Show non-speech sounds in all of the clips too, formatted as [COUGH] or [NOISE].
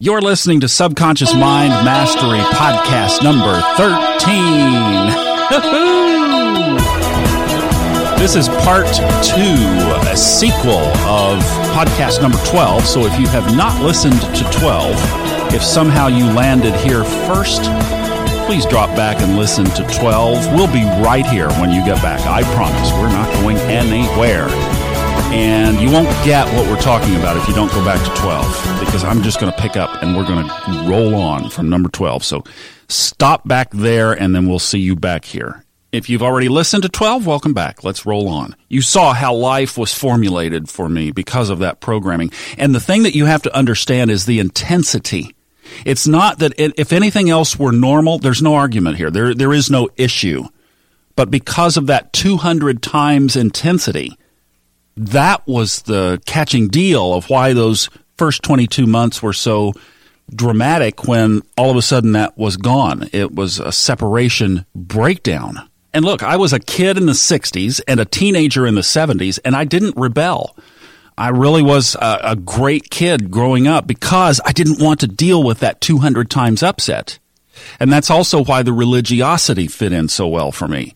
You're listening to Subconscious Mind Mastery Podcast number 13. [LAUGHS] this is part two, a sequel of podcast number 12. So if you have not listened to 12, if somehow you landed here first, please drop back and listen to 12. We'll be right here when you get back. I promise. We're not going anywhere. And you won't get what we're talking about if you don't go back to 12, because I'm just going to pick up and we're going to roll on from number 12. So stop back there and then we'll see you back here. If you've already listened to 12, welcome back. Let's roll on. You saw how life was formulated for me because of that programming. And the thing that you have to understand is the intensity. It's not that it, if anything else were normal, there's no argument here. There, there is no issue. But because of that 200 times intensity, that was the catching deal of why those first 22 months were so dramatic when all of a sudden that was gone. It was a separation breakdown. And look, I was a kid in the 60s and a teenager in the 70s, and I didn't rebel. I really was a, a great kid growing up because I didn't want to deal with that 200 times upset. And that's also why the religiosity fit in so well for me.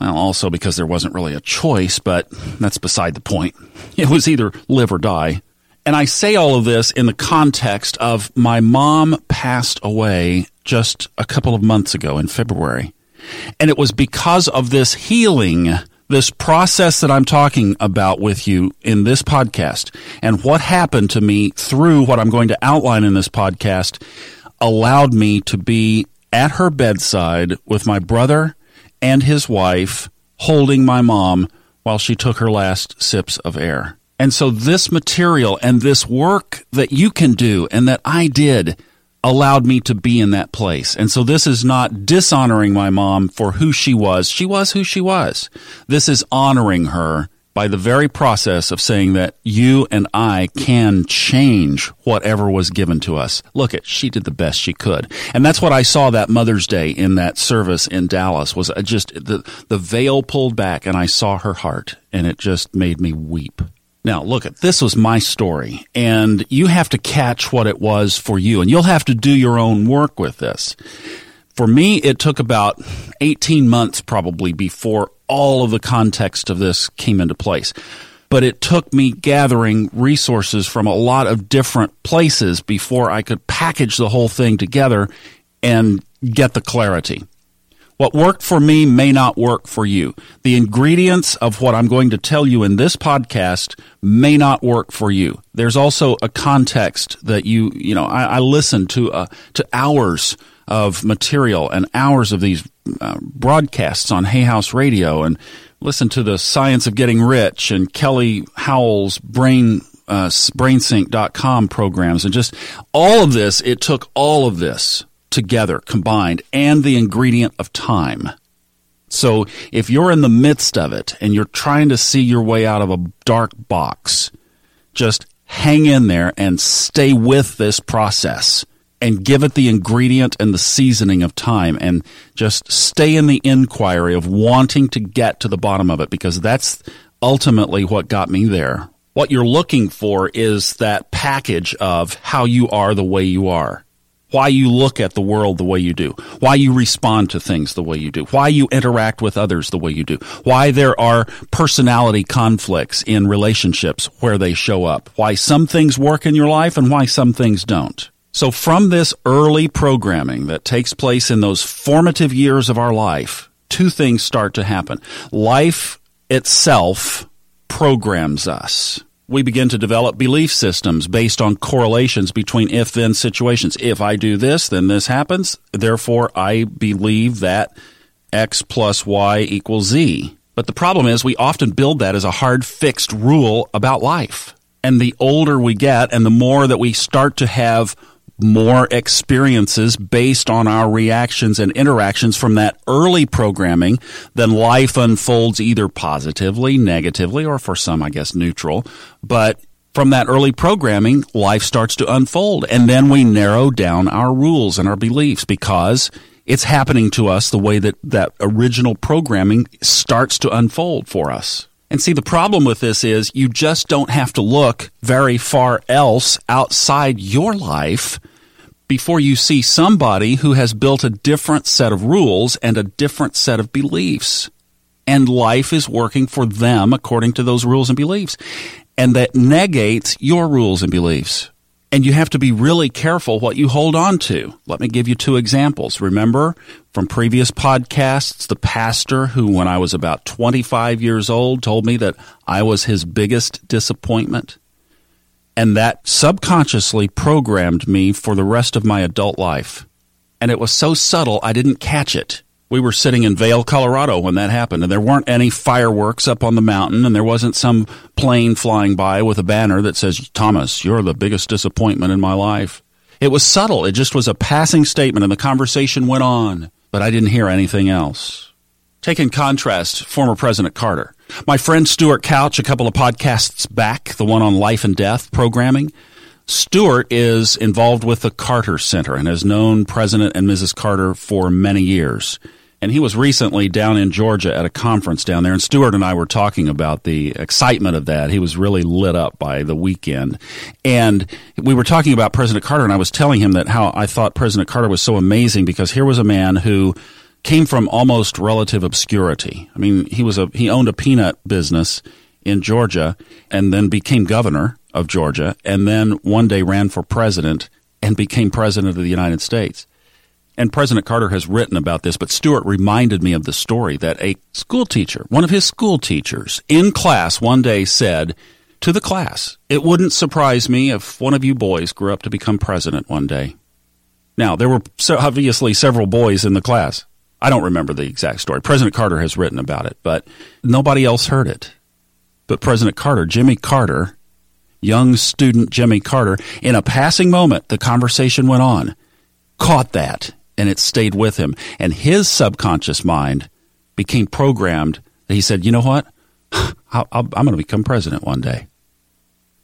Well, also because there wasn't really a choice, but that's beside the point. It was either live or die. And I say all of this in the context of my mom passed away just a couple of months ago in February. And it was because of this healing, this process that I'm talking about with you in this podcast, and what happened to me through what I'm going to outline in this podcast allowed me to be at her bedside with my brother and his wife holding my mom while she took her last sips of air. And so this material and this work that you can do and that I did allowed me to be in that place. And so this is not dishonoring my mom for who she was. She was who she was. This is honoring her by the very process of saying that you and I can change whatever was given to us. Look at, she did the best she could. And that's what I saw that Mother's Day in that service in Dallas was uh, just the, the veil pulled back and I saw her heart and it just made me weep. Now, look at this was my story and you have to catch what it was for you and you'll have to do your own work with this. For me, it took about 18 months probably before all of the context of this came into place. But it took me gathering resources from a lot of different places before I could package the whole thing together and get the clarity. What worked for me may not work for you. The ingredients of what I'm going to tell you in this podcast may not work for you. There's also a context that you, you know, I, I listen to, uh, to hours of material and hours of these uh, broadcasts on Hay House Radio and listen to the Science of Getting Rich and Kelly Howell's Brain uh, brainsync.com programs and just all of this it took all of this together combined and the ingredient of time. So if you're in the midst of it and you're trying to see your way out of a dark box just hang in there and stay with this process and give it the ingredient and the seasoning of time and just stay in the inquiry of wanting to get to the bottom of it because that's ultimately what got me there. What you're looking for is that package of how you are the way you are. Why you look at the world the way you do. Why you respond to things the way you do. Why you interact with others the way you do. Why there are personality conflicts in relationships where they show up. Why some things work in your life and why some things don't. So from this early programming that takes place in those formative years of our life, two things start to happen. Life itself programs us. We begin to develop belief systems based on correlations between if then situations. If I do this, then this happens. Therefore, I believe that X plus Y equals Z. But the problem is we often build that as a hard fixed rule about life. And the older we get and the more that we start to have more experiences based on our reactions and interactions from that early programming, then life unfolds either positively, negatively, or for some, I guess, neutral. But from that early programming, life starts to unfold. And then we narrow down our rules and our beliefs because it's happening to us the way that that original programming starts to unfold for us. And see, the problem with this is you just don't have to look very far else outside your life before you see somebody who has built a different set of rules and a different set of beliefs. And life is working for them according to those rules and beliefs. And that negates your rules and beliefs. And you have to be really careful what you hold on to. Let me give you two examples. Remember from previous podcasts, the pastor who, when I was about 25 years old, told me that I was his biggest disappointment? And that subconsciously programmed me for the rest of my adult life. And it was so subtle, I didn't catch it we were sitting in Vail, Colorado when that happened, and there weren't any fireworks up on the mountain, and there wasn't some plane flying by with a banner that says, Thomas, you're the biggest disappointment in my life. It was subtle. It just was a passing statement, and the conversation went on, but I didn't hear anything else. Take in contrast former President Carter. My friend Stuart Couch, a couple of podcasts back, the one on life and death programming, Stuart is involved with the Carter Center and has known President and Mrs. Carter for many years. And he was recently down in Georgia at a conference down there, and Stuart and I were talking about the excitement of that. He was really lit up by the weekend. And we were talking about President Carter, and I was telling him that how I thought President Carter was so amazing because here was a man who came from almost relative obscurity. I mean, he was a he owned a peanut business in Georgia and then became governor of Georgia and then one day ran for president and became president of the United States. And President Carter has written about this, but Stuart reminded me of the story that a school teacher, one of his school teachers, in class one day said to the class, It wouldn't surprise me if one of you boys grew up to become president one day. Now, there were obviously several boys in the class. I don't remember the exact story. President Carter has written about it, but nobody else heard it. But President Carter, Jimmy Carter, young student Jimmy Carter, in a passing moment, the conversation went on, caught that and it stayed with him. And his subconscious mind became programmed that he said, you know what? i am going to become president one day.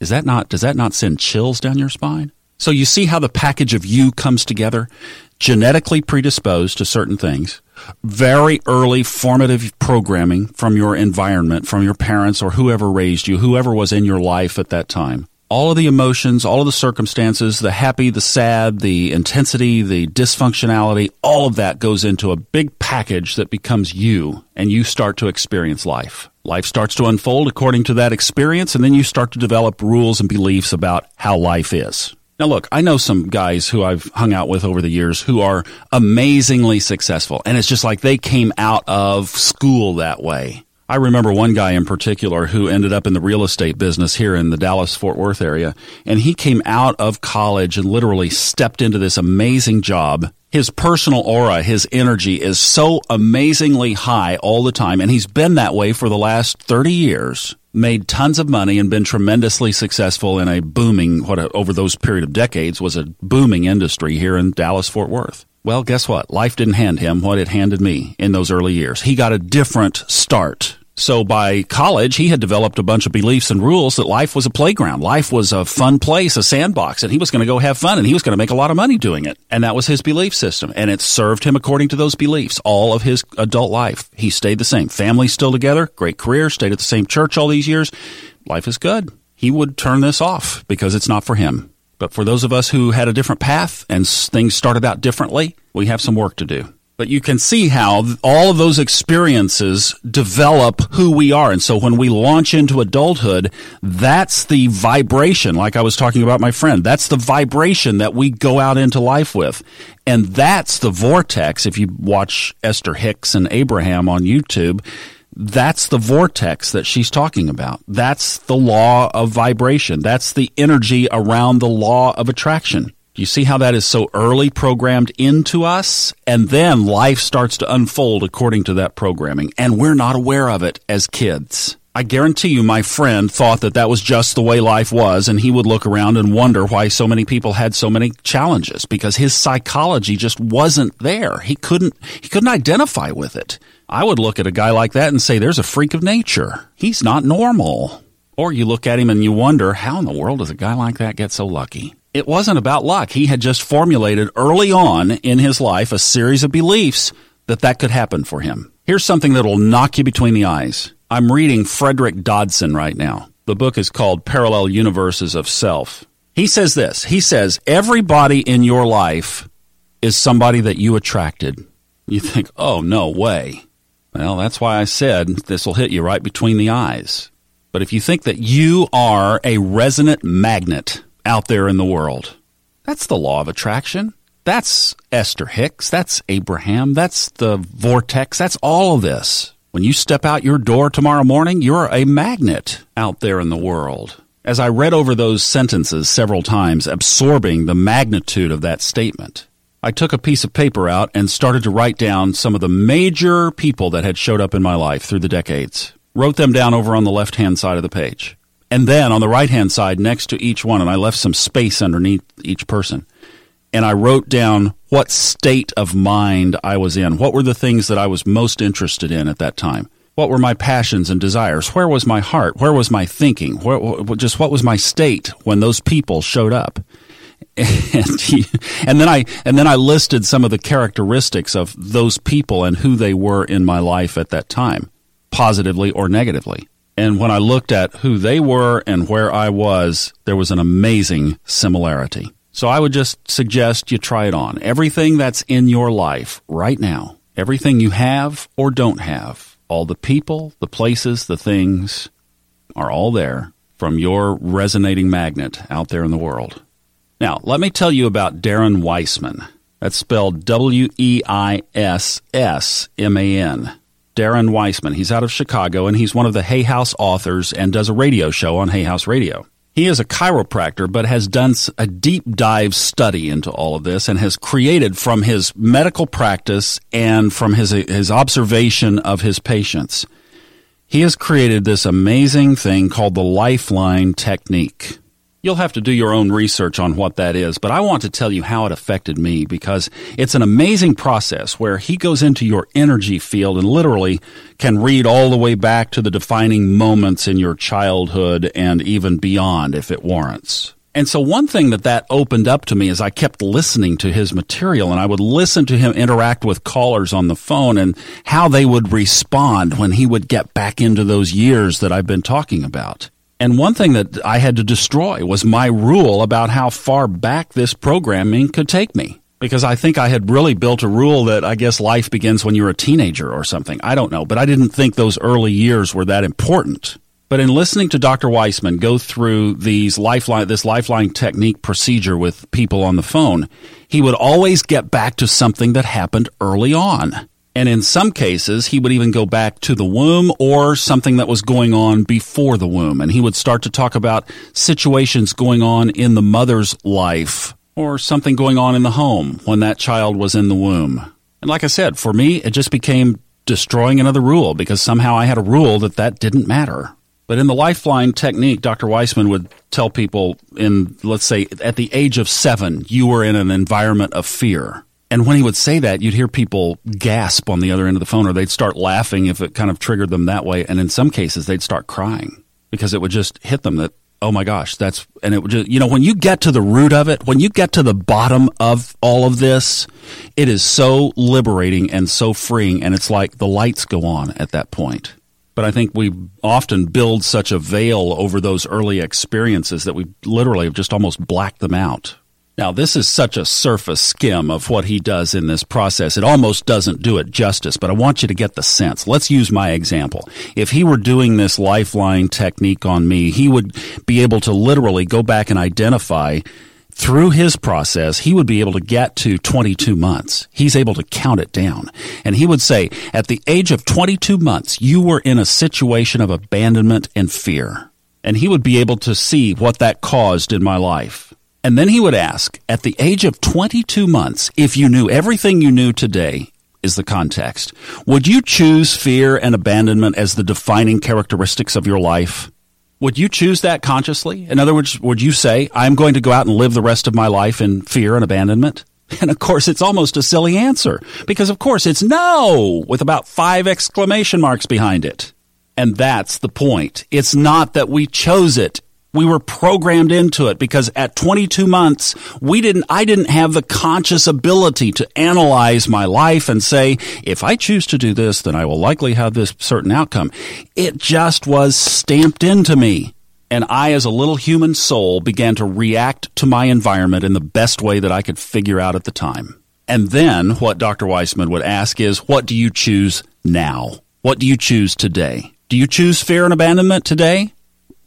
Is that not, does that not send chills down your spine? So you see how the package of you comes together? Genetically predisposed to certain things, very early formative programming from your environment, from your parents or whoever raised you, whoever was in your life at that time all of the emotions, all of the circumstances, the happy, the sad, the intensity, the dysfunctionality, all of that goes into a big package that becomes you, and you start to experience life. Life starts to unfold according to that experience, and then you start to develop rules and beliefs about how life is. Now, look, I know some guys who I've hung out with over the years who are amazingly successful, and it's just like they came out of school that way. I remember one guy in particular who ended up in the real estate business here in the Dallas Fort Worth area. And he came out of college and literally stepped into this amazing job. His personal aura, his energy is so amazingly high all the time. And he's been that way for the last 30 years, made tons of money and been tremendously successful in a booming, what over those period of decades was a booming industry here in Dallas Fort Worth. Well, guess what? Life didn't hand him what it handed me in those early years. He got a different start. So by college, he had developed a bunch of beliefs and rules that life was a playground. Life was a fun place, a sandbox, and he was going to go have fun and he was going to make a lot of money doing it. And that was his belief system. And it served him according to those beliefs all of his adult life. He stayed the same. Family still together, great career, stayed at the same church all these years. Life is good. He would turn this off because it's not for him. But for those of us who had a different path and things started out differently, we have some work to do. But you can see how all of those experiences develop who we are. And so when we launch into adulthood, that's the vibration, like I was talking about my friend, that's the vibration that we go out into life with. And that's the vortex. If you watch Esther Hicks and Abraham on YouTube, that's the vortex that she's talking about. That's the law of vibration. That's the energy around the law of attraction. Do you see how that is so early programmed into us? And then life starts to unfold according to that programming. And we're not aware of it as kids. I guarantee you, my friend thought that that was just the way life was, and he would look around and wonder why so many people had so many challenges because his psychology just wasn't there. He couldn't, he couldn't identify with it. I would look at a guy like that and say, there's a freak of nature. He's not normal. Or you look at him and you wonder, how in the world does a guy like that get so lucky? It wasn't about luck. He had just formulated early on in his life a series of beliefs that that could happen for him. Here's something that'll knock you between the eyes. I'm reading Frederick Dodson right now. The book is called Parallel Universes of Self. He says this He says, Everybody in your life is somebody that you attracted. You think, oh, no way. Well, that's why I said this will hit you right between the eyes. But if you think that you are a resonant magnet out there in the world, that's the law of attraction. That's Esther Hicks. That's Abraham. That's the vortex. That's all of this. When you step out your door tomorrow morning, you're a magnet out there in the world. As I read over those sentences several times, absorbing the magnitude of that statement, I took a piece of paper out and started to write down some of the major people that had showed up in my life through the decades. Wrote them down over on the left hand side of the page. And then on the right hand side, next to each one, and I left some space underneath each person and I wrote down what state of mind I was in. What were the things that I was most interested in at that time? What were my passions and desires? Where was my heart? Where was my thinking? Where, just what was my state when those people showed up? [LAUGHS] And, he, and then I and then I listed some of the characteristics of those people and who they were in my life at that time, positively or negatively. And when I looked at who they were and where I was, there was an amazing similarity. So I would just suggest you try it on. Everything that's in your life right now, everything you have or don't have, all the people, the places, the things are all there from your resonating magnet out there in the world. Now, let me tell you about Darren Weissman. That's spelled W E I S S M A N. Darren Weissman. He's out of Chicago and he's one of the Hay House authors and does a radio show on Hay House Radio. He is a chiropractor, but has done a deep dive study into all of this and has created from his medical practice and from his, his observation of his patients. He has created this amazing thing called the Lifeline Technique. You'll have to do your own research on what that is, but I want to tell you how it affected me because it's an amazing process where he goes into your energy field and literally can read all the way back to the defining moments in your childhood and even beyond if it warrants. And so one thing that that opened up to me is I kept listening to his material and I would listen to him interact with callers on the phone and how they would respond when he would get back into those years that I've been talking about. And one thing that I had to destroy was my rule about how far back this programming could take me. Because I think I had really built a rule that I guess life begins when you're a teenager or something. I don't know. But I didn't think those early years were that important. But in listening to Dr. Weissman go through these lifeline, this lifeline technique procedure with people on the phone, he would always get back to something that happened early on. And in some cases, he would even go back to the womb or something that was going on before the womb. And he would start to talk about situations going on in the mother's life or something going on in the home when that child was in the womb. And like I said, for me, it just became destroying another rule because somehow I had a rule that that didn't matter. But in the lifeline technique, Dr. Weissman would tell people in, let's say, at the age of seven, you were in an environment of fear. And when he would say that, you'd hear people gasp on the other end of the phone, or they'd start laughing if it kind of triggered them that way. And in some cases, they'd start crying because it would just hit them that, oh my gosh, that's, and it would just, you know, when you get to the root of it, when you get to the bottom of all of this, it is so liberating and so freeing. And it's like the lights go on at that point. But I think we often build such a veil over those early experiences that we literally have just almost blacked them out now, this is such a surface skim of what he does in this process. It almost doesn't do it justice, but I want you to get the sense. Let's use my example. If he were doing this lifeline technique on me, he would be able to literally go back and identify through his process, he would be able to get to 22 months. He's able to count it down. And he would say, at the age of 22 months, you were in a situation of abandonment and fear. And he would be able to see what that caused in my life. And then he would ask, at the age of 22 months, if you knew everything you knew today, is the context, would you choose fear and abandonment as the defining characteristics of your life? Would you choose that consciously? In other words, would you say, I'm going to go out and live the rest of my life in fear and abandonment? [LAUGHS] And of course, it's almost a silly answer because of course it's no with about five exclamation marks behind it. And that's the point. It's not that we chose it We were programmed into it because at 22 months, we didn't, I didn't have the conscious ability to analyze my life and say, if I choose to do this, then I will likely have this certain outcome. It just was stamped into me. And I, as a little human soul, began to react to my environment in the best way that I could figure out at the time. And then what Dr. Weissman would ask is, what do you choose now? What do you choose today? Do you choose fear and abandonment today?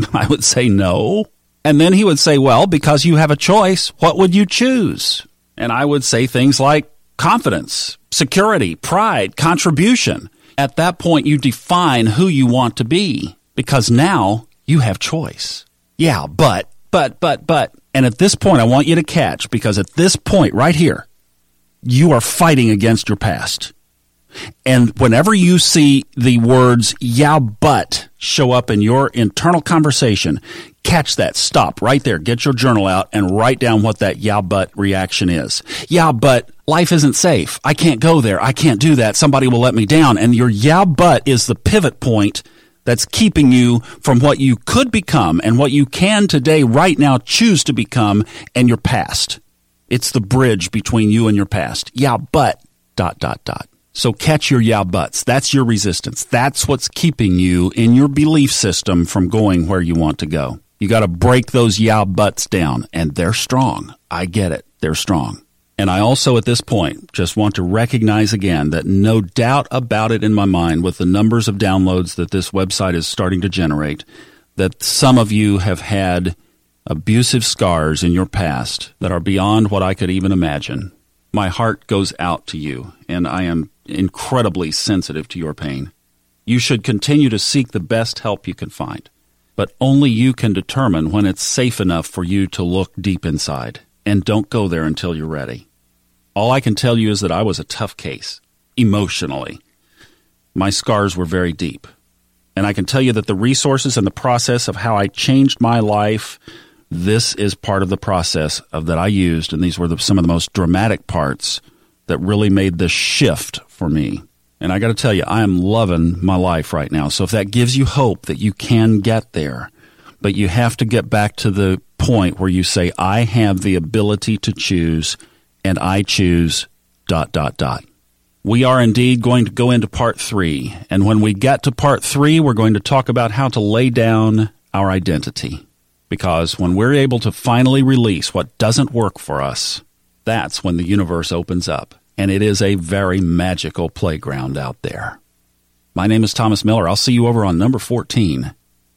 [LAUGHS] I would say no. And then he would say, well, because you have a choice, what would you choose? And I would say things like confidence, security, pride, contribution. At that point, you define who you want to be because now you have choice. Yeah, but, but, but, but. And at this point, I want you to catch because at this point right here, you are fighting against your past. And whenever you see the words, yeah, but show up in your internal conversation, catch that. Stop right there. Get your journal out and write down what that yeah, but reaction is. Yeah, but life isn't safe. I can't go there. I can't do that. Somebody will let me down. And your yeah, but is the pivot point that's keeping you from what you could become and what you can today, right now, choose to become and your past. It's the bridge between you and your past. Yeah, but dot, dot, dot. So catch your yeah buts. That's your resistance. That's what's keeping you in your belief system from going where you want to go. You got to break those yeah buts down, and they're strong. I get it. They're strong. And I also, at this point, just want to recognize again that no doubt about it in my mind, with the numbers of downloads that this website is starting to generate, that some of you have had abusive scars in your past that are beyond what I could even imagine. My heart goes out to you, and I am incredibly sensitive to your pain. You should continue to seek the best help you can find, but only you can determine when it's safe enough for you to look deep inside. And don't go there until you're ready. All I can tell you is that I was a tough case, emotionally. My scars were very deep. And I can tell you that the resources and the process of how I changed my life, this is part of the process of that I used, and these were the, some of the most dramatic parts that really made the shift for me. And I got to tell you, I am loving my life right now. So if that gives you hope that you can get there, but you have to get back to the point where you say, I have the ability to choose and I choose dot, dot, dot. We are indeed going to go into part three. And when we get to part three, we're going to talk about how to lay down our identity. Because when we're able to finally release what doesn't work for us, that's when the universe opens up and it is a very magical playground out there. My name is Thomas Miller. I'll see you over on number 14.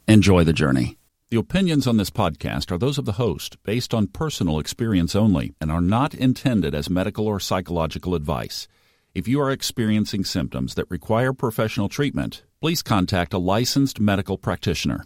Enjoy the journey. The opinions on this podcast are those of the host, based on personal experience only, and are not intended as medical or psychological advice. If you are experiencing symptoms that require professional treatment, please contact a licensed medical practitioner.